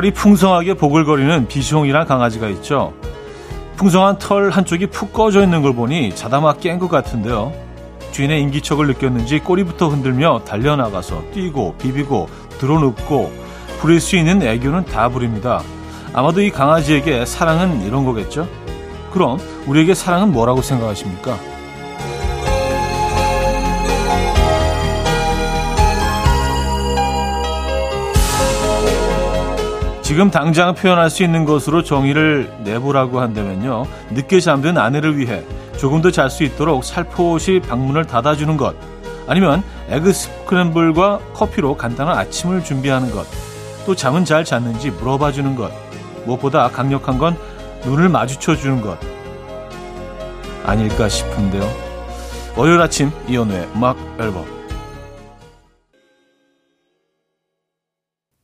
털이 풍성하게 보글거리는 비숑이란 강아지가 있죠. 풍성한 털 한쪽이 푹 꺼져 있는 걸 보니 자다마 깬 것 같은데요. 주인의 인기척을 느꼈는지 꼬리부터 흔들며 달려나가서 뛰고 비비고 드러눕고 부릴 수 있는 애교는 다 부립니다. 아마도 이 강아지에게 사랑은 이런 거겠죠? 그럼 우리에게 사랑은 뭐라고 생각하십니까? 지금 당장 표현할 수 있는 것으로 정의를 내보라고 한다면요. 늦게 잠든 아내를 위해 조금 더 잘 수 있도록 살포시 방문을 닫아주는 것. 아니면 에그 스크램블과 커피로 간단한 아침을 준비하는 것. 또 잠은 잘 잤는지 물어봐 주는 것. 무엇보다 강력한 건 눈을 마주쳐 주는 것. 아닐까 싶은데요. 월요일 아침 이연우의 음악 앨범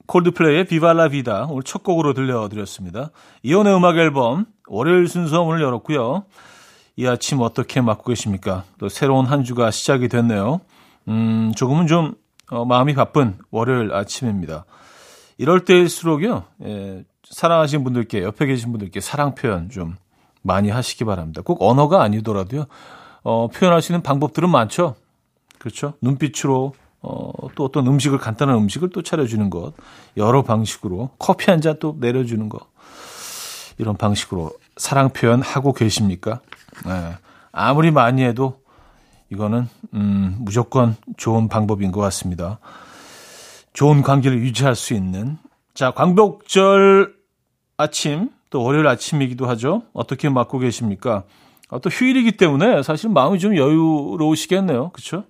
콜드플레이의 비발라 비다 오늘 첫 곡으로 들려드렸습니다. 이혼의 음악 앨범 월요일 순서 문을 열었고요. 이 아침 어떻게 맞고 계십니까? 또 새로운 한 주가 시작이 됐네요. 음, 조금은 좀 어, 마음이 바쁜 월요일 아침입니다. 이럴 때일수록요, 예, 사랑하시는 분들께, 옆에 계신 분들께 사랑 표현 좀 많이 하시기 바랍니다. 꼭 언어가 아니더라도요, 어, 표현할 수 있는 방법들은 많죠. 그렇죠? 눈빛으로, 어, 또 어떤 음식을, 간단한 음식을 또 차려주는 것. 여러 방식으로. 커피 한 잔 또 내려주는 것. 이런 방식으로 사랑 표현 하고 계십니까? 네. 아무리 많이 해도 이거는, 음, 무조건 좋은 방법인 것 같습니다. 좋은 관계를 유지할 수 있는. 자, 광복절 아침, 또 월요일 아침이기도 하죠. 어떻게 맞고 계십니까? 아, 또 휴일이기 때문에 사실 마음이 좀 여유로우시겠네요. 그렇죠?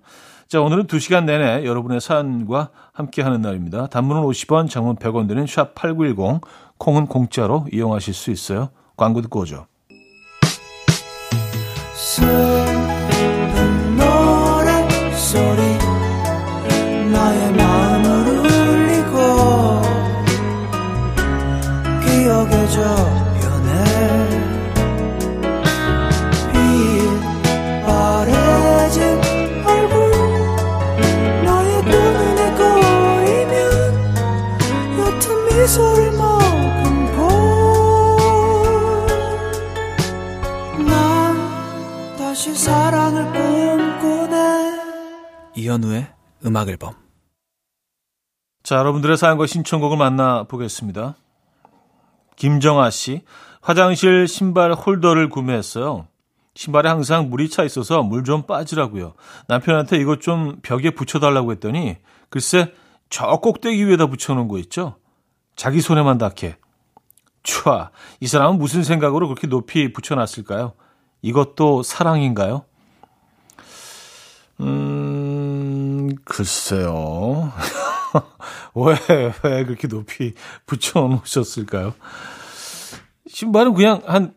자, 오늘은 2시간 내내 여러분의 사연과 함께하는 날입니다. 단문은 50원, 장문 100원 되는 샵 8910, 콩은 공짜로 이용하실 수 있어요. 광고 듣고 오죠. 저 다시 사랑을 꿈꾸네. 이현우의 음악 앨범. 자 여러분들의 사연과 신청곡을 만나보겠습니다. 김정아 씨 화장실 신발 홀더를 구매했어요. 신발에 항상 물이 차 있어서 물 좀 빠지라고요. 남편한테 이것 좀 벽에 붙여달라고 했더니 글쎄 저 꼭대기 위에다 붙여놓은 거 있죠? 자기 손에만 닿게. 촤, 이 사람은 무슨 생각으로 그렇게 높이 붙여놨을까요? 이것도 사랑인가요? 음, 글쎄요. 왜, 왜 그렇게 높이 붙여놓으셨을까요? 신발은 그냥 한,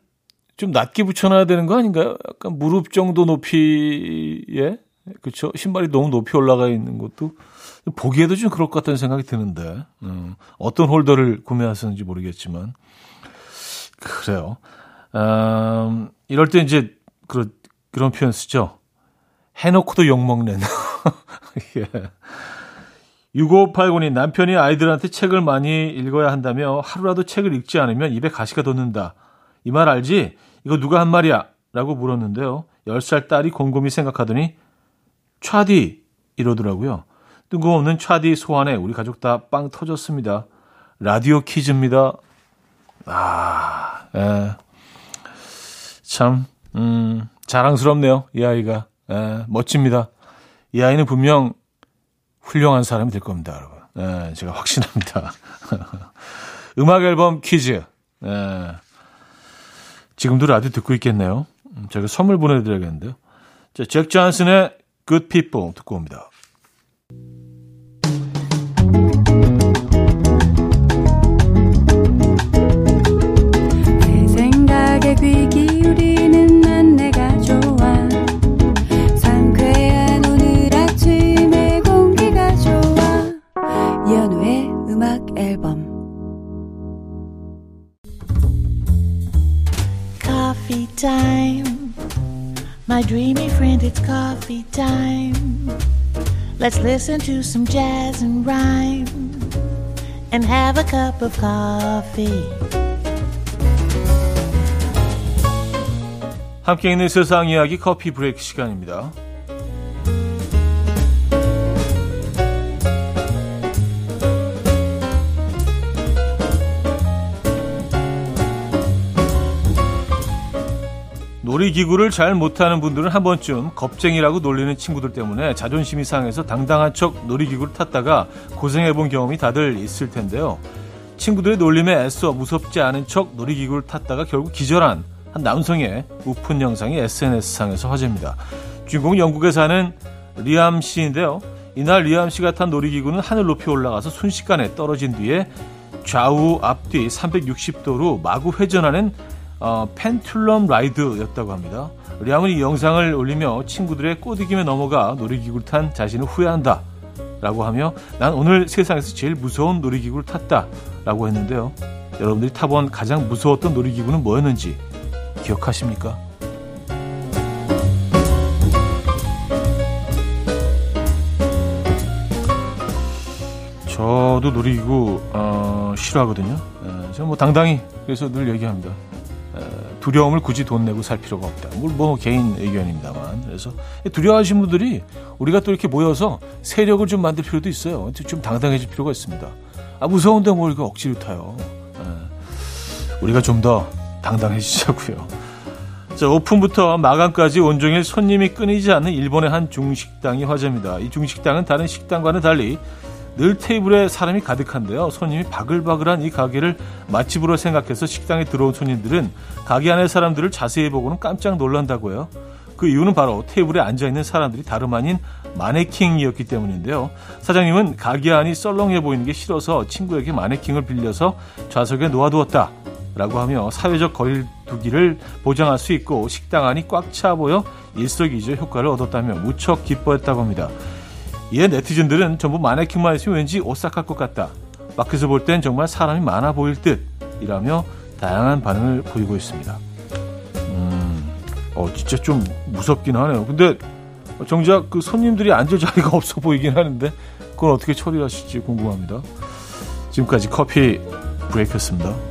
좀 낮게 붙여놔야 되는 거 아닌가요? 약간 무릎 정도 높이에, 그쵸? 신발이 너무 높이 올라가 있는 것도 보기에도 좀 그럴 것 같다는 생각이 드는데 음, 어떤 홀더를 구매하셨는지 모르겠지만 그래요. 음, 이럴 때 이제 그런 그런 표현 쓰죠. 해놓고도 욕먹는. 예. 6589님 남편이 아이들한테 책을 많이 읽어야 한다며 하루라도 책을 읽지 않으면 입에 가시가 돋는다. 이 말 알지? 이거 누가 한 말이야? 라고 물었는데요. 10살 딸이 곰곰이 생각하더니 차디 이러더라고요. 뜬금없는 차디 소환에 우리 가족 다 빵 터졌습니다. 라디오 퀴즈입니다. 아, 예. 참, 음, 자랑스럽네요. 이 아이가. 예, 멋집니다. 이 아이는 분명 훌륭한 사람이 될 겁니다, 여러분. 예, 제가 확신합니다. 음악 앨범 퀴즈. 예. 지금도 라디오 듣고 있겠네요. 음, 제가 선물 보내드려야겠는데요. 자, 잭 존슨의 Good People 듣고 옵니다. Coffee time. My dreamy friend it's coffee time. Let's listen to some jazz and rhyme And have a cup of coffee. 함께 있는 세상 이야기 커피 브레이크 시간입니다. 놀이기구를 잘 못하는 분들은 한 번쯤 겁쟁이라고 놀리는 친구들 때문에 자존심이 상해서 당당한 척 놀이기구를 탔다가 고생해본 경험이 다들 있을 텐데요. 친구들의 놀림에 애써 무섭지 않은 척 놀이기구를 탔다가 결국 기절한 한 남성의 우픈 영상이 SNS상에서 화제입니다. 주인공은 영국에 사는 리암 씨인데요. 이날 리암 씨가 탄 놀이기구는 하늘 높이 올라가서 순식간에 떨어진 뒤에 좌우 앞뒤 360도로 마구 회전하는 어, 펜툴럼 라이드였다고 합니다. 리암은 이 영상을 올리며 친구들의 꼬드김에 넘어가 놀이기구를 탄 자신을 후회한다. 라고 하며 난 오늘 세상에서 제일 무서운 놀이기구를 탔다. 라고 했는데요. 여러분들이 타본 가장 무서웠던 놀이기구는 뭐였는지 기억하십니까? 저도 놀이기구 어, 싫어하거든요. 에, 저는 뭐 당당히 그래서 늘 얘기합니다. 두려움을 굳이 돈 내고 살 필요가 없다. 뭐, 뭐 개인 의견입니다만. 그래서 두려워하시는 분들이 우리가 또 이렇게 모여서 세력을 좀 만들 필요도 있어요. 좀 당당해질 필요가 있습니다. 아 무서운데 뭘 이거 억지로 타요. 에, 우리가 좀더 당당해지자고요. 자 오픈부터 마감까지 온종일 손님이 끊이지 않는 일본의 한 중식당이 화제입니다. 이 중식당은 다른 식당과는 달리 늘 테이블에 사람이 가득한데요. 손님이 바글바글한 이 가게를 맛집으로 생각해서 식당에 들어온 손님들은 가게 안의 사람들을 자세히 보고는 깜짝 놀란다고요. 그 이유는 바로 테이블에 앉아있는 사람들이 다름 아닌 마네킹이었기 때문인데요. 사장님은 가게 안이 썰렁해 보이는 게 싫어서 친구에게 마네킹을 빌려서 좌석에 놓아두었다. 라고 하며 사회적 거리두기를 보장할 수 있고 식당 안이 꽉 차 보여 일석이조 효과를 얻었다며 무척 기뻐했다고 합니다. 이에 네티즌들은 전부 마네킹만 있으면 왠지 오싹할 것 같다. 밖에서 볼 땐 정말 사람이 많아 보일 듯 이라며 다양한 반응을 보이고 있습니다. 음, 어, 진짜 좀 무섭긴 하네요. 근데 정작 그 손님들이 앉을 자리가 없어 보이긴 하는데 그건 어떻게 처리하실지 궁금합니다. 지금까지 커피 브레이크였습니다.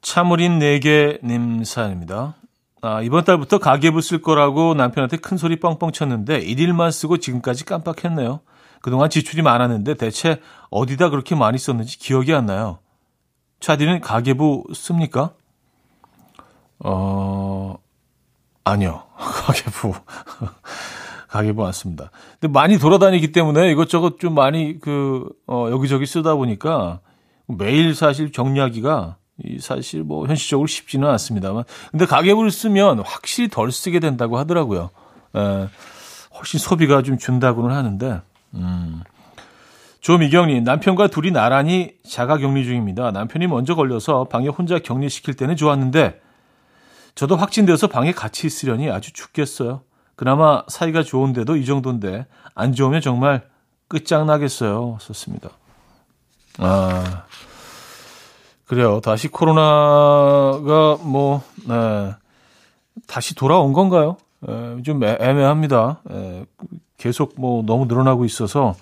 참으린 4개님 사연입니다. 아, 이번 달부터 가계부 쓸 거라고 남편한테 큰 소리 뻥뻥 쳤는데 1일만 쓰고 지금까지 깜빡했네요. 그동안 지출이 많았는데 대체 어디다 그렇게 많이 썼는지 기억이 안 나요. 차디는 가계부 씁니까? 어, 아니요. 가계부. 가계부 안 씁니다. 근데 많이 돌아다니기 때문에 이것저것 좀 많이 그, 어, 여기저기 쓰다 보니까 매일 사실 정리하기가 이 사실 뭐 현실적으로 쉽지는 않습니다만. 근데 가계부를 쓰면 확실히 덜 쓰게 된다고 하더라고요. 에, 훨씬 소비가 좀 준다고는 하는데, 음. 조미경님, 남편과 둘이 나란히 자가 격리 중입니다. 남편이 먼저 걸려서 방에 혼자 격리시킬 때는 좋았는데, 저도 확진돼서 방에 같이 있으려니 아주 죽겠어요. 그나마 사이가 좋은데도 이 정도인데, 안 좋으면 정말 끝장나겠어요. 썼습니다. 아, 그래요. 다시 코로나가 뭐, 네, 다시 돌아온 건가요? 에, 좀 애매합니다. 에, 계속 뭐 너무 늘어나고 있어서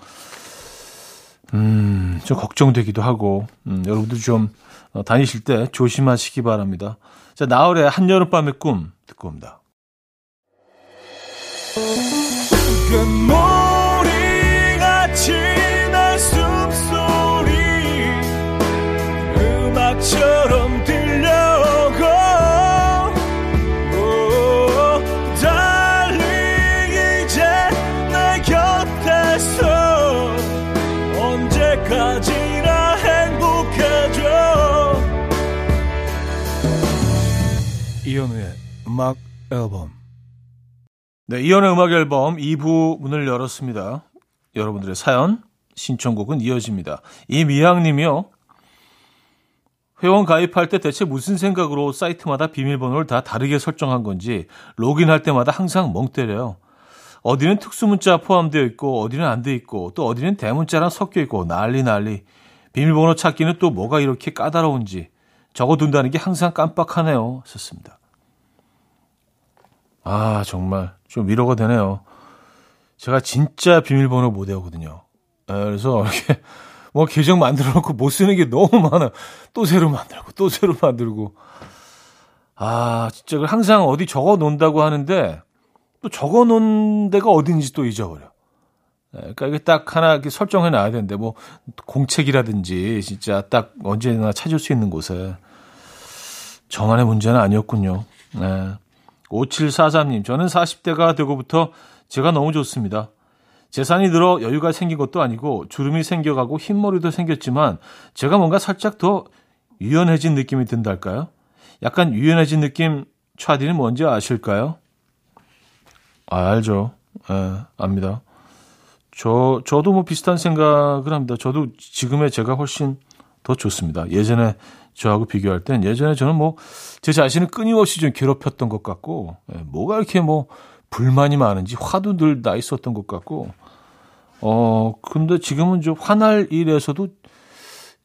음, 좀 걱정되기도 하고 음, 여러분들 좀 어, 다니실 때 조심하시기 바랍니다. 자, 나월의 한여름밤의 꿈 듣고 옵니다. 날 숨소리 음악처럼 이현우의 음악 앨범. 네, 이현우의 음악 앨범 2부 문을 열었습니다. 여러분들의 사연, 신청곡은 이어집니다. 이미양 님이요. 회원 가입할 때 대체 무슨 생각으로 사이트마다 비밀번호를 다 다르게 설정한 건지 로그인할 때마다 항상 멍 때려요. 어디는 특수문자 포함되어 있고 어디는 안 돼 있고 또 어디는 대문자랑 섞여 있고 난리 난리. 비밀번호 찾기는 또 뭐가 이렇게 까다로운지 적어둔다는 게 항상 깜빡하네요. 썼습니다. 아 정말 좀 위로가 되네요. 제가 진짜 비밀번호 못 외우거든요. 네, 그래서 이렇게 뭐 계정 만들어 놓고 못 쓰는 게 너무 많아. 또 새로 만들고 또 새로 만들고. 아, 진짜 항상 어디 적어 놓는다고 하는데 또 적어 놓은 데가 어딘지 또 잊어버려. 네, 그러니까 이게 딱 하나 이렇게 설정해 놔야 되는데 뭐 공책이라든지 진짜 딱 언제나 찾을 수 있는 곳에 저만의 문제는 아니었군요. 네. 5743님, 저는 40대가 되고부터 제가 너무 좋습니다. 재산이 늘어 여유가 생긴 것도 아니고 주름이 생겨가고 흰머리도 생겼지만 제가 뭔가 살짝 더 유연해진 느낌이 든달까요? 약간 유연해진 느낌 차디는 뭔지 아실까요? 아, 알죠. 예, 압니다. 저, 저도 뭐 비슷한 생각을 합니다. 저도 지금의 제가 훨씬 더 좋습니다. 예전에 저하고 비교할 땐 예전에 저는 뭐 제 자신을 끊임없이 좀 괴롭혔던 것 같고, 예, 뭐가 이렇게 뭐 불만이 많은지 화도 늘 나 있었던 것 같고, 어, 근데 지금은 좀 화날 일에서도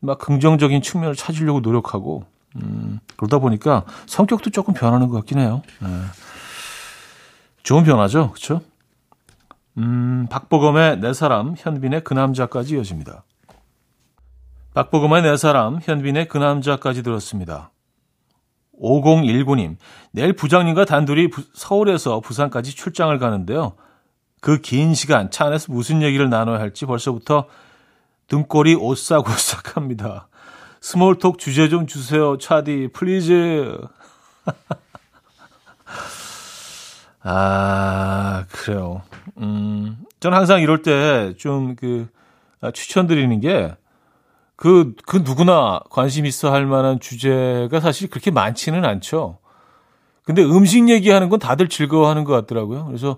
막 긍정적인 측면을 찾으려고 노력하고, 음, 그러다 보니까 성격도 조금 변하는 것 같긴 해요. 네. 좋은 변화죠. 그쵸? 음, 박보검의 내 사람, 현빈의 그 남자까지 이어집니다. 박보검의 내 사람, 현빈의 그 남자까지 들었습니다. 5019님, 내일 부장님과 단둘이 부, 서울에서 부산까지 출장을 가는데요. 그 긴 시간 차 안에서 무슨 얘기를 나눠야 할지 벌써부터 등골이 오싹오싹합니다. small talk 주제 좀 주세요, 차디, please. 아, 그래요. 음, 저는 항상 이럴 때 좀 그, 아, 추천드리는 게, 그, 그 누구나 관심 있어 할 만한 주제가 사실 그렇게 많지는 않죠. 근데 음식 얘기하는 건 다들 즐거워하는 것 같더라고요. 그래서,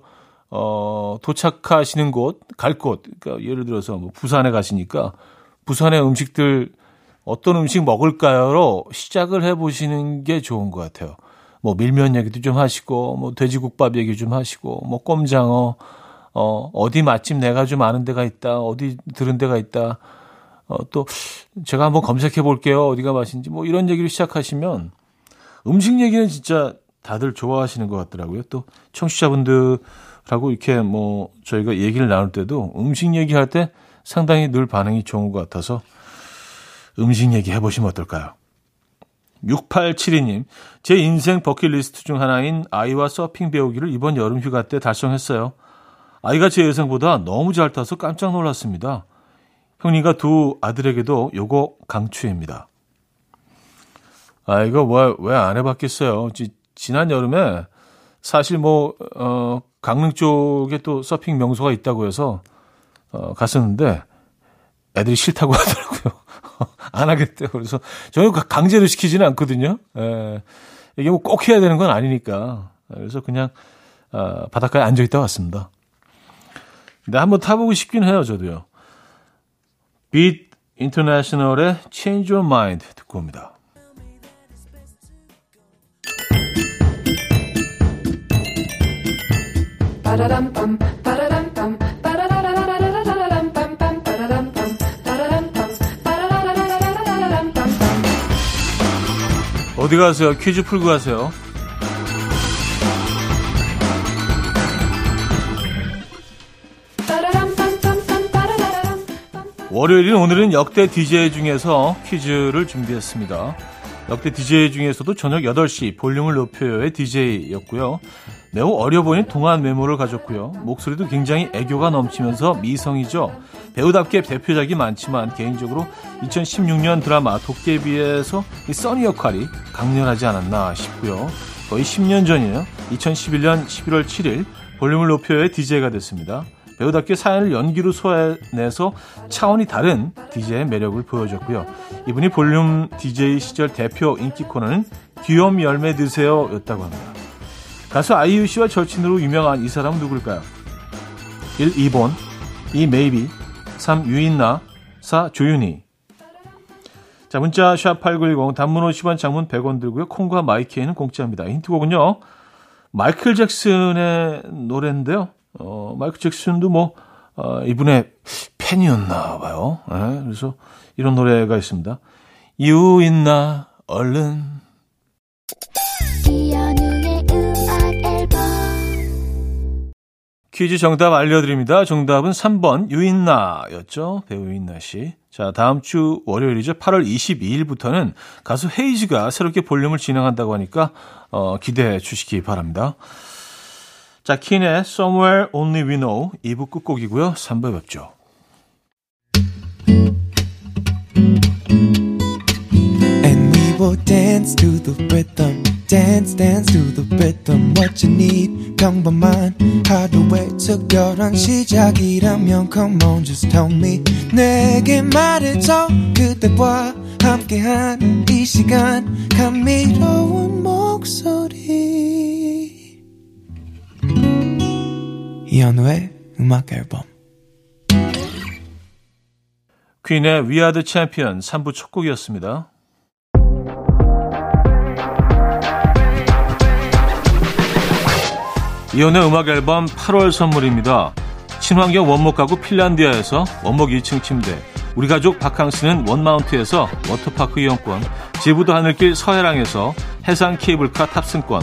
어, 도착하시는 곳, 갈 곳, 그러니까 예를 들어서 뭐 부산에 가시니까 부산의 음식들 어떤 음식 먹을까요?로 시작을 해보시는 게 좋은 것 같아요. 뭐 밀면 얘기도 좀 하시고, 뭐 돼지국밥 얘기 좀 하시고, 뭐 꼼장어, 어, 어디 맛집 내가 좀 아는 데가 있다, 어디 들은 데가 있다, 어, 또 제가 한번 검색해 볼게요. 어디가 맛있는지 뭐 이런 얘기를 시작하시면 음식 얘기는 진짜 다들 좋아하시는 것 같더라고요. 또 청취자분들하고 이렇게 뭐 저희가 얘기를 나눌 때도 음식 얘기할 때 상당히 늘 반응이 좋은 것 같아서 음식 얘기 해보시면 어떨까요? 6872님, 제 인생 버킷리스트 중 하나인 아이와 서핑 배우기를 이번 여름 휴가 때 달성했어요. 아이가 제 예상보다 너무 잘 타서 깜짝 놀랐습니다. 형님과 두 아들에게도 요거 강추입니다. 아, 이거 왜안 해봤겠어요. 지, 지난 여름에 사실 뭐, 어, 강릉 쪽에 또 서핑 명소가 있다고 해서, 어, 갔었는데, 애들이 싫다고 하더라고요. 안 하겠대요. 그래서 저는 강제로 시키지는 않거든요. 에, 이게 뭐 꼭 해야 되는 건 아니니까. 그래서 그냥, 어, 바닷가에 앉아있다 왔습니다. 근데 한번 타보고 싶긴 해요, 저도요. 빛 인터내셔널의 Change Your Mind 듣고 옵니다. 어디 가세요? 퀴즈 풀고 가세요. 월요일인 오늘은 역대 DJ 중에서 퀴즈를 준비했습니다. 역대 DJ 중에서도 저녁 8시 볼륨을 높여요의 DJ였고요. 매우 어려 보이는 동안 메모를 가졌고요. 목소리도 굉장히 애교가 넘치면서 미성이죠. 배우답게 대표작이 많지만 개인적으로 2016년 드라마 도깨비에서 이 써니 역할이 강렬하지 않았나 싶고요. 거의 10년 전이에요. 2011년 11월 7일 볼륨을 높여요의 DJ가 됐습니다. 배우답게 사연을 연기로 소화해내서 차원이 다른 DJ의 매력을 보여줬고요. 이분이 볼륨 DJ 시절 대표 인기 코너는 귀염 열매 드세요 였다고 합니다. 가수 아이유 씨와 절친으로 유명한 이 사람은 누굴까요? 1. 2번 2. 메이비 3. 유인나 4. 조윤희 자 문자 샵8910 단문 50원 장문 100원 들고요. 콩과 마이키에는 공짜입니다. 힌트곡은요. 마이클 잭슨의 노래인데요. 어, 마이클 잭슨도 뭐 어, 이분의 팬이었나 봐요. 네, 그래서 이런 노래가 있습니다. 얼른 이현우의 음악 앨범 퀴즈 정답 알려드립니다. 정답은 3번 유인나였죠. 배우 유인나 씨. 자, 다음 주 월요일이죠. 8월 22일부터는 가수 헤이즈가 새롭게 볼륨을 진행한다고 하니까 어, 기대해 주시기 바랍니다. 자, 킨의 Somewhere Only We Know 2부 끝곡이고요. 3부에 뵙죠. Will dance to the rhythm. Dance, dance to the rhythm. What you need, 평범한 하루의 특별한 시작이라면 Come on, just tell me. 내게 말해줘. 그대와 함께한 이 시간. 감미로운 목소리. 이현우의 음악 앨범. 퀸의 We Are The Champion 3부 첫 곡이었습니다. 이현우의 음악 앨범 8월 선물입니다. 친환경 원목 가구 핀란디아에서 원목 2층 침대, 우리 가족 바캉스는 원마운트에서 워터파크 이용권, 제부도 하늘길 서해랑에서 해상 케이블카 탑승권,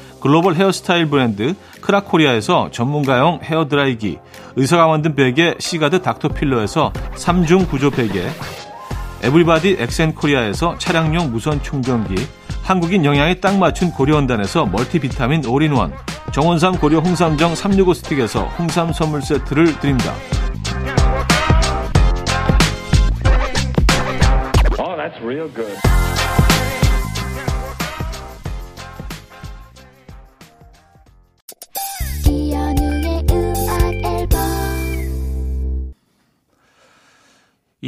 글로벌 헤어스타일 브랜드 크라코리아에서 전문가용 헤어드라이기, 의사가 만든 베개 시가드 닥터필러에서 3중 구조 베개, 에브리바디 엑센코리아에서 차량용 무선 충전기, 한국인 영양에 딱 맞춘 고려원단에서 멀티비타민 올인원, 정원삼 고려 홍삼정 365 스틱에서 홍삼 선물 세트를 드립니다. Oh, that's real good.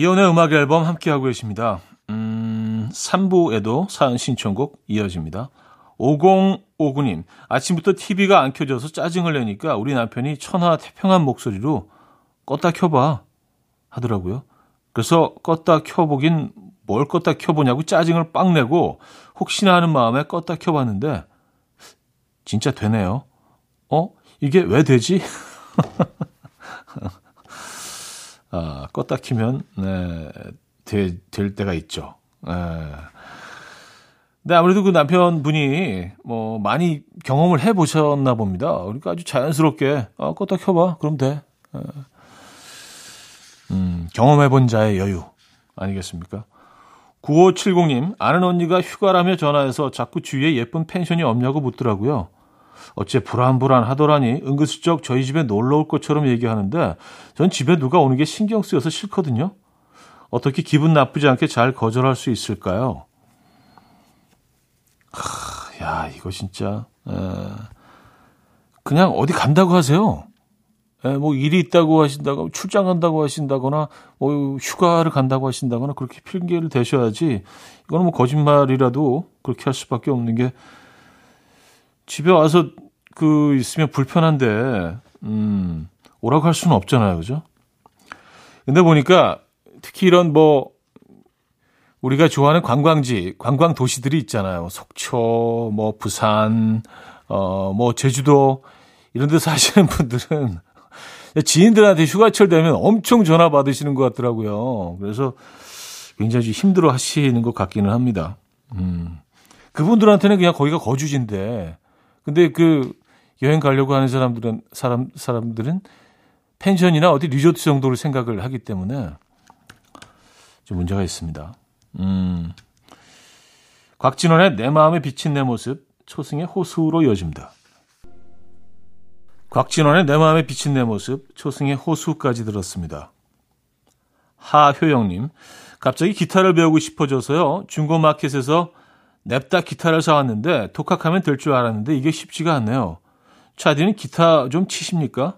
이연의 음악 앨범 함께하고 계십니다. 음, 3부에도 사연 신청곡 이어집니다. 5059님, 아침부터 TV가 안 켜져서 짜증을 내니까 우리 남편이 천하 태평한 목소리로 껐다 켜봐 하더라고요. 그래서 껐다 켜보긴 뭘 껐다 켜보냐고 짜증을 빡 내고 혹시나 하는 마음에 껐다 켜봤는데 진짜 되네요. 어? 이게 왜 되지? 아, 껐다 키면, 네, 되, 될 때가 있죠. 네. 근데 아무래도 그 남편분이 뭐 많이 경험을 해 보셨나 봅니다. 그러니까 아주 자연스럽게, 아, 껐다 켜봐. 그럼 돼. 네. 음, 경험해 본 자의 여유. 아니겠습니까? 9570님, 아는 언니가 휴가라며 전화해서 자꾸 주위에 예쁜 펜션이 없냐고 묻더라고요. 어째 불안불안 하더라니 은근슬쩍 저희 집에 놀러 올 것처럼 얘기하는데 전 집에 누가 오는 게 신경 쓰여서 싫거든요. 어떻게 기분 나쁘지 않게 잘 거절할 수 있을까요? 하, 야 이거 진짜 에, 그냥 어디 간다고 하세요. 에, 뭐 일이 있다고 하신다고 출장 간다고 하신다거나 뭐 휴가를 간다고 하신다거나 그렇게 핑계를 대셔야지 이거는 뭐 거짓말이라도 그렇게 할 수밖에 없는 게 집에 와서 그 있으면 불편한데 음 오라고 할 수는 없잖아요. 그죠? 근데 보니까 특히 이런 뭐 우리가 좋아하는 관광지 관광 도시들이 있잖아요. 속초 뭐 부산 어 뭐 제주도 이런 데 사시는 분들은 지인들한테 휴가철 되면 엄청 전화 받으시는 것 같더라고요. 그래서 굉장히 힘들어 하시는 것 같기는 합니다. 음. 그분들한테는 그냥 거기가 거주지인데 근데 그 여행 가려고 하는 사람들은 사람 사람들은 펜션이나 어디 리조트 정도를 생각을 하기 때문에 좀 문제가 있습니다. 음. 곽진원의 내 마음에 비친 내 모습 초승의 호수로 이어집니다. 곽진원의 내 마음에 비친 내 모습 초승의 호수까지 들었습니다. 하효영님, 갑자기 기타를 배우고 싶어져서요. 중고마켓에서 냅다 기타를 사왔는데 독학하면 될 줄 알았는데 이게 쉽지가 않네요. 차디는 기타 좀 치십니까?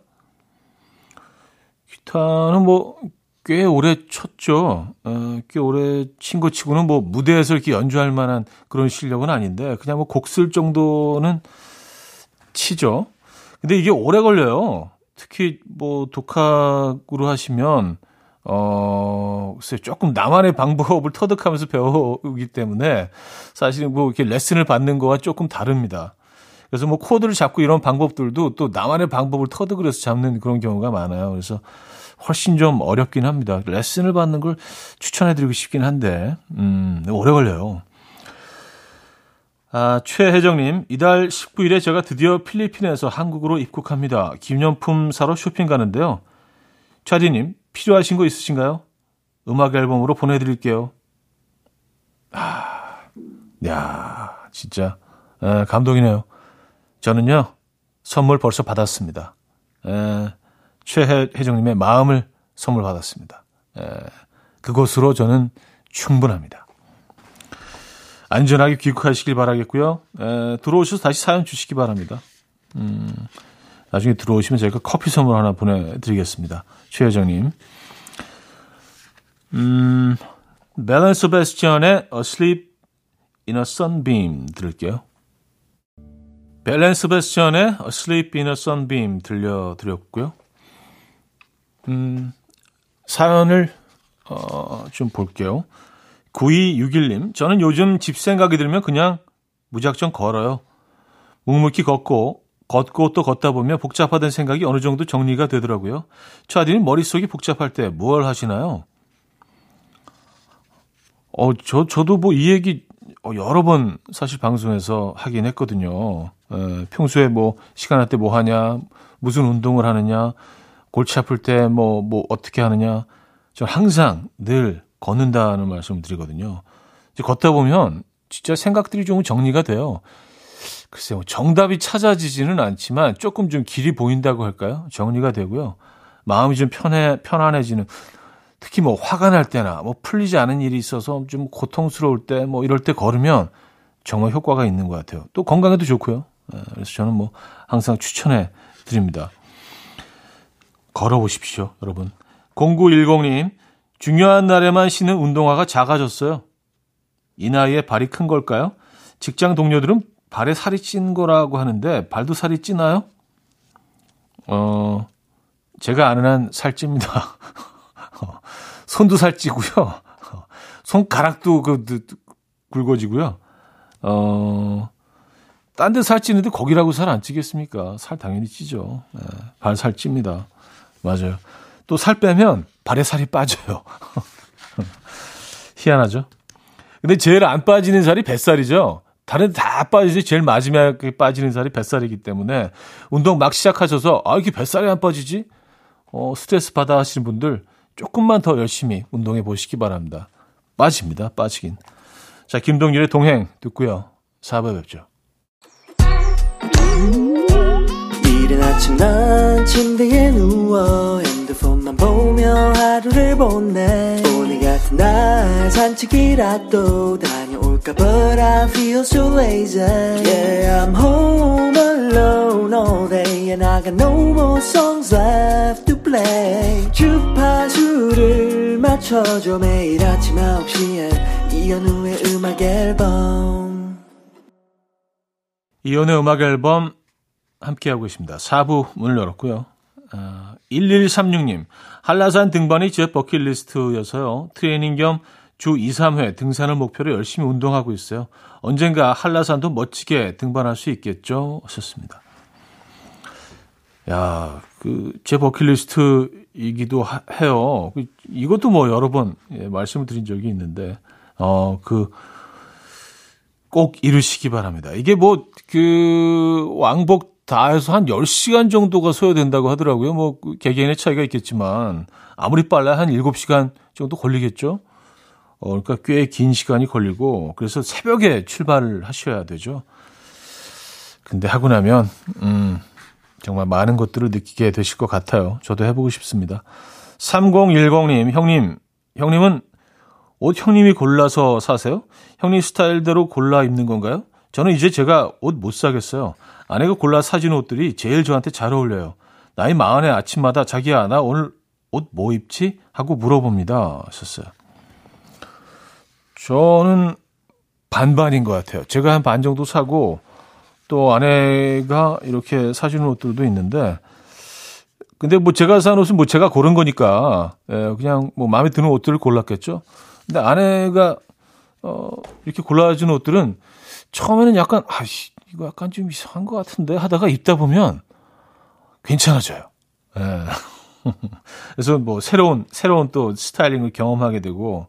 기타는 뭐 꽤 오래 쳤죠. 어, 꽤 오래 친 거 치고는 뭐 무대에서 이렇게 연주할 만한 그런 실력은 아닌데 그냥 뭐 곡 쓸 정도는 치죠. 근데 이게 오래 걸려요. 특히 뭐 독학으로 하시면 어, 글쎄, 조금 나만의 방법을 터득하면서 배우기 때문에 사실은 뭐 이렇게 레슨을 받는 거와 조금 다릅니다. 그래서 뭐 코드를 잡고 이런 방법들도 또 나만의 방법을 터득을 해서 잡는 그런 경우가 많아요. 그래서 훨씬 좀 어렵긴 합니다. 레슨을 받는 걸 추천해드리고 싶긴 한데, 음, 오래 걸려요. 아, 최혜정님, 이달 19일에 제가 드디어 필리핀에서 한국으로 입국합니다. 기념품 사러 쇼핑 가는데요. 차디님, 필요하신 거 있으신가요? 음악 앨범으로 보내드릴게요. 아, 야, 진짜, 에, 감동이네요. 저는요, 선물 벌써 받았습니다. 에, 최혜정님의 마음을 선물 받았습니다. 에, 그것으로 저는 충분합니다. 안전하게 귀국하시길 바라겠고요. 에, 들어오셔서 다시 사연 주시기 바랍니다. 음, 나중에 들어오시면 제가 커피 선물 하나 보내드리겠습니다. 최혜정님. 음, 멜런 소베스티언의 Asleep in a Sunbeam 들을게요. 벨렌 스베스천의 Asleep in a Sunbeam 들려드렸고요. 음, 사연을 어, 좀 볼게요. 9261님, 저는 요즘 집 생각이 들면 그냥 무작정 걸어요. 묵묵히 걷고 걷고 또 걷다 보면 복잡하던 생각이 어느 정도 정리가 되더라고요. 차디는 머릿속이 복잡할 때 뭘 하시나요? 어, 저, 저도 뭐 이 얘기 여러 번 사실 방송에서 하긴 했거든요. 에, 평소에 뭐 시간 날 때 뭐 하냐, 무슨 운동을 하느냐, 골치 아플 때 뭐, 뭐 어떻게 하느냐. 저 항상 늘 걷는다는 말씀을 드리거든요. 이제 걷다 보면 진짜 생각들이 좀 정리가 돼요. 글쎄요, 정답이 찾아지지는 않지만 조금 좀 길이 보인다고 할까요? 정리가 되고요. 마음이 좀 편해, 편안해지는. 특히 뭐 화가 날 때나 뭐 풀리지 않은 일이 있어서 좀 고통스러울 때 뭐 이럴 때 걸으면 정말 효과가 있는 것 같아요. 또 건강에도 좋고요. 예, 그래서 저는 뭐 항상 추천해 드립니다. 걸어보십시오, 여러분. 0910님, 중요한 날에만 신는 운동화가 작아졌어요. 이 나이에 발이 큰 걸까요? 직장 동료들은 발에 살이 찐 거라고 하는데 발도 살이 찌나요? 어, 제가 아는 한 살찝니다. 손도 살찌고요. 손가락도 그 굵어지고요. 어, 딴 데 살찌는데 거기라고 살 안 찌겠습니까? 살 당연히 찌죠. 네, 발살 찝니다. 맞아요. 또 살 빼면 발에 살이 빠져요. 희한하죠? 근데 제일 안 빠지는 살이 뱃살이죠. 다른 다 빠지지 제일 마지막에 빠지는 살이 뱃살이기 때문에 운동 막 시작하셔서 아 이렇게 뱃살이 안 빠지지? 어, 스트레스 받아 하시는 분들 조금만 더 열심히 운동해 보시기 바랍니다. 빠집니다. 빠지긴. 자, 김동률의 동행 듣고요. 4부에 뵙죠. 이른 아침 난 침대에 누워 핸드폰만 보며 하루를 보내 오늘 같은 날 산책이라도 다 녀올까 But I feel so lazy Yeah I'm home alone all day And I got no more songs left to play 주파수를 맞춰줘 매일 아침 9시에 이현우의 음악 앨범 이연의 음악 앨범 함께하고 있습니다. 4부 문을 열었고요. 어, 1136님, 한라산 등반이 제 버킷리스트여서요. 트레이닝 겸 주 2, 3회 등산을 목표로 열심히 운동하고 있어요. 언젠가 한라산도 멋지게 등반할 수 있겠죠? 하셨습니다. 야, 그, 제 버킷리스트이기도 하, 해요. 그, 이것도 뭐 여러 번 예, 말씀을 드린 적이 있는데, 어, 그, 꼭 이루시기 바랍니다. 이게 뭐, 그, 왕복 다 해서 한 10시간 정도가 소요된다고 하더라고요. 뭐, 그 개개인의 차이가 있겠지만, 아무리 빨라야 한 7시간 정도 걸리겠죠? 어, 그러니까 꽤 긴 시간이 걸리고 그래서 새벽에 출발을 하셔야 되죠. 근데 하고 나면 음, 정말 많은 것들을 느끼게 되실 것 같아요. 저도 해보고 싶습니다. 3010님, 형님, 형님은 옷 형님이 골라서 사세요? 형님 스타일대로 골라 입는 건가요? 저는 이제 제가 옷 못 사겠어요. 아내가 골라 사준 옷들이 제일 저한테 잘 어울려요. 나이 마흔의 아침마다 자기야, 나 오늘 옷 뭐 입지? 하고 물어봅니다. 하셨어요. 저는 반반인 것 같아요. 제가 한 반 정도 사고 또 아내가 이렇게 사주는 옷들도 있는데 근데 뭐 제가 산 옷은 뭐 제가 고른 거니까 예, 그냥 뭐 마음에 드는 옷들을 골랐겠죠. 근데 아내가 어 이렇게 골라준 옷들은 처음에는 약간 아씨 이거 약간 좀 이상한 것 같은데 하다가 입다 보면 괜찮아져요. 예. 그래서 뭐 새로운 새로운 또 스타일링을 경험하게 되고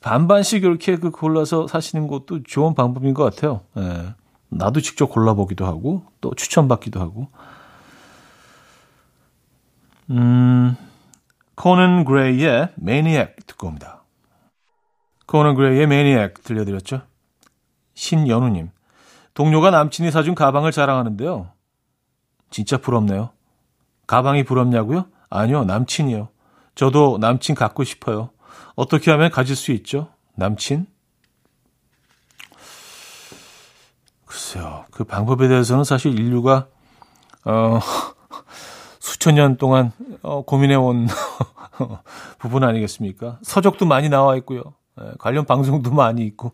반반씩 이렇게 그 골라서 사시는 것도 좋은 방법인 것 같아요. 예. 나도 직접 골라보기도 하고 또 추천받기도 하고. 음, 코넌 그레이의 매니악 듣고 옵니다. 코넌 그레이의 매니악 들려드렸죠? 신연우님. 동료가 남친이 사준 가방을 자랑하는데요. 진짜 부럽네요. 가방이 부럽냐고요? 아니요, 남친이요. 저도 남친 갖고 싶어요. 어떻게 하면 가질 수 있죠? 남친? 글쎄요. 그 방법에 대해서는 사실 인류가, 어, 수천 년 동안 어, 고민해온 부분 아니겠습니까? 서적도 많이 나와 있고요. 예, 관련 방송도 많이 있고.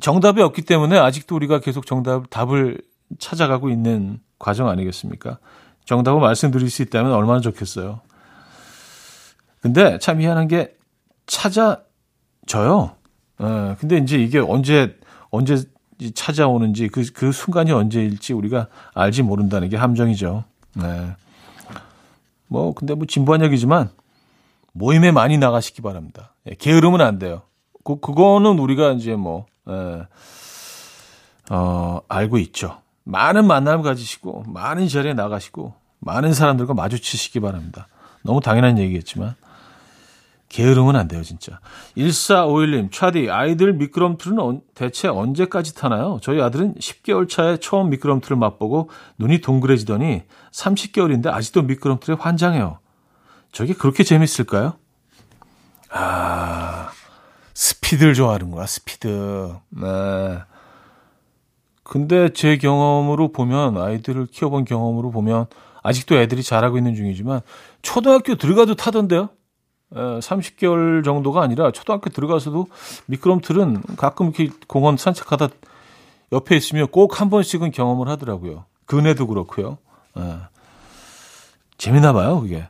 정답이 없기 때문에 아직도 우리가 계속 정답, 답을 찾아가고 있는 과정 아니겠습니까? 정답을 말씀드릴 수 있다면 얼마나 좋겠어요. 근데 참 희한한 게 찾아져요. 예, 근데 이제 이게 언제, 언제 찾아오는지 그, 그 순간이 언제일지 우리가 알지 모른다는 게 함정이죠. 네. 뭐, 근데 뭐 진부한 얘기지만 모임에 많이 나가시기 바랍니다. 예, 게으르면 안 돼요. 그, 그거는 우리가 이제 뭐, 예, 어, 알고 있죠. 많은 만남을 가지시고, 많은 자리에 나가시고, 많은 사람들과 마주치시기 바랍니다. 너무 당연한 얘기겠지만. 게으르면 안 돼요, 진짜. 1451님, 차디, 아이들 미끄럼틀은 대체 언제까지 타나요? 저희 아들은 10개월 차에 처음 미끄럼틀을 맛보고 눈이 동그래지더니 30개월인데 아직도 미끄럼틀에 환장해요. 저게 그렇게 재밌을까요? 아, 스피드를 좋아하는구나, 스피드. 네. 근데 제 경험으로 보면, 아이들을 키워본 경험으로 보면, 아직도 애들이 잘하고 있는 중이지만, 초등학교 들어가도 타던데요? 30개월 정도가 아니라 초등학교 들어가서도 미끄럼틀은 가끔 이렇게 공원 산책하다 옆에 있으면 꼭 한 번씩은 경험을 하더라고요. 그네도 그렇고요. 예. 재미나 봐요, 그게.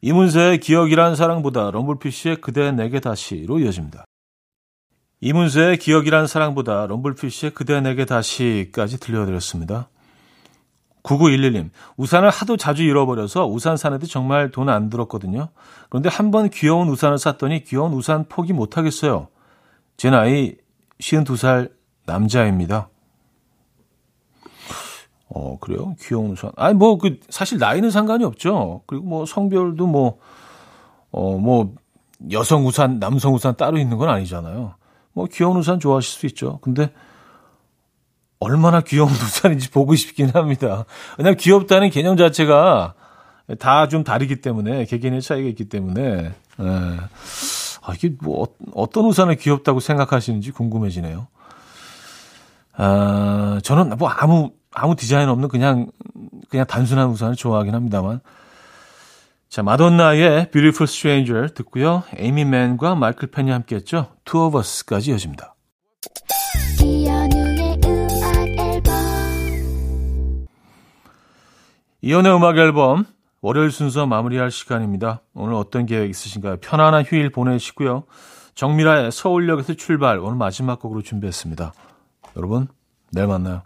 이문세의 기억이란 사랑보다 럼블피쉬의 그대 내게 다시로 이어집니다. 이문세의 기억이란 사랑보다 럼블피쉬의 그대 내게 다시까지 들려드렸습니다. 9911님, 우산을 하도 자주 잃어버려서 우산 사는데 정말 돈 안 들었거든요. 그런데 한 번 귀여운 우산을 샀더니 귀여운 우산 포기 못 하겠어요. 제 나이 52살 남자입니다. 어, 그래요? 귀여운 우산. 아니, 뭐, 그, 사실 나이는 상관이 없죠. 그리고 뭐, 성별도 뭐, 어, 뭐, 여성 우산, 남성 우산 따로 있는 건 아니잖아요. 뭐, 귀여운 우산 좋아하실 수 있죠. 근데, 얼마나 귀여운 우산인지 보고 싶긴 합니다. 왜냐하면 귀엽다는 개념 자체가 다 좀 다르기 때문에 개개인의 차이가 있기 때문에 예. 아, 이게 뭐 어떤 우산을 귀엽다고 생각하시는지 궁금해지네요. 아, 저는 뭐 아무 아무 디자인 없는 그냥 그냥 단순한 우산을 좋아하긴 합니다만. 자, 마돈나의 Beautiful Stranger 듣고요. 에이미 맨과 마이클 펜이 함께했죠. Two of Us까지 이어집니다. 이연의 음악 앨범 월요일 순서 마무리할 시간입니다. 오늘 어떤 계획 있으신가요? 편안한 휴일 보내시고요. 정미라의 서울역에서 출발 오늘 마지막 곡으로 준비했습니다. 여러분 내일 만나요.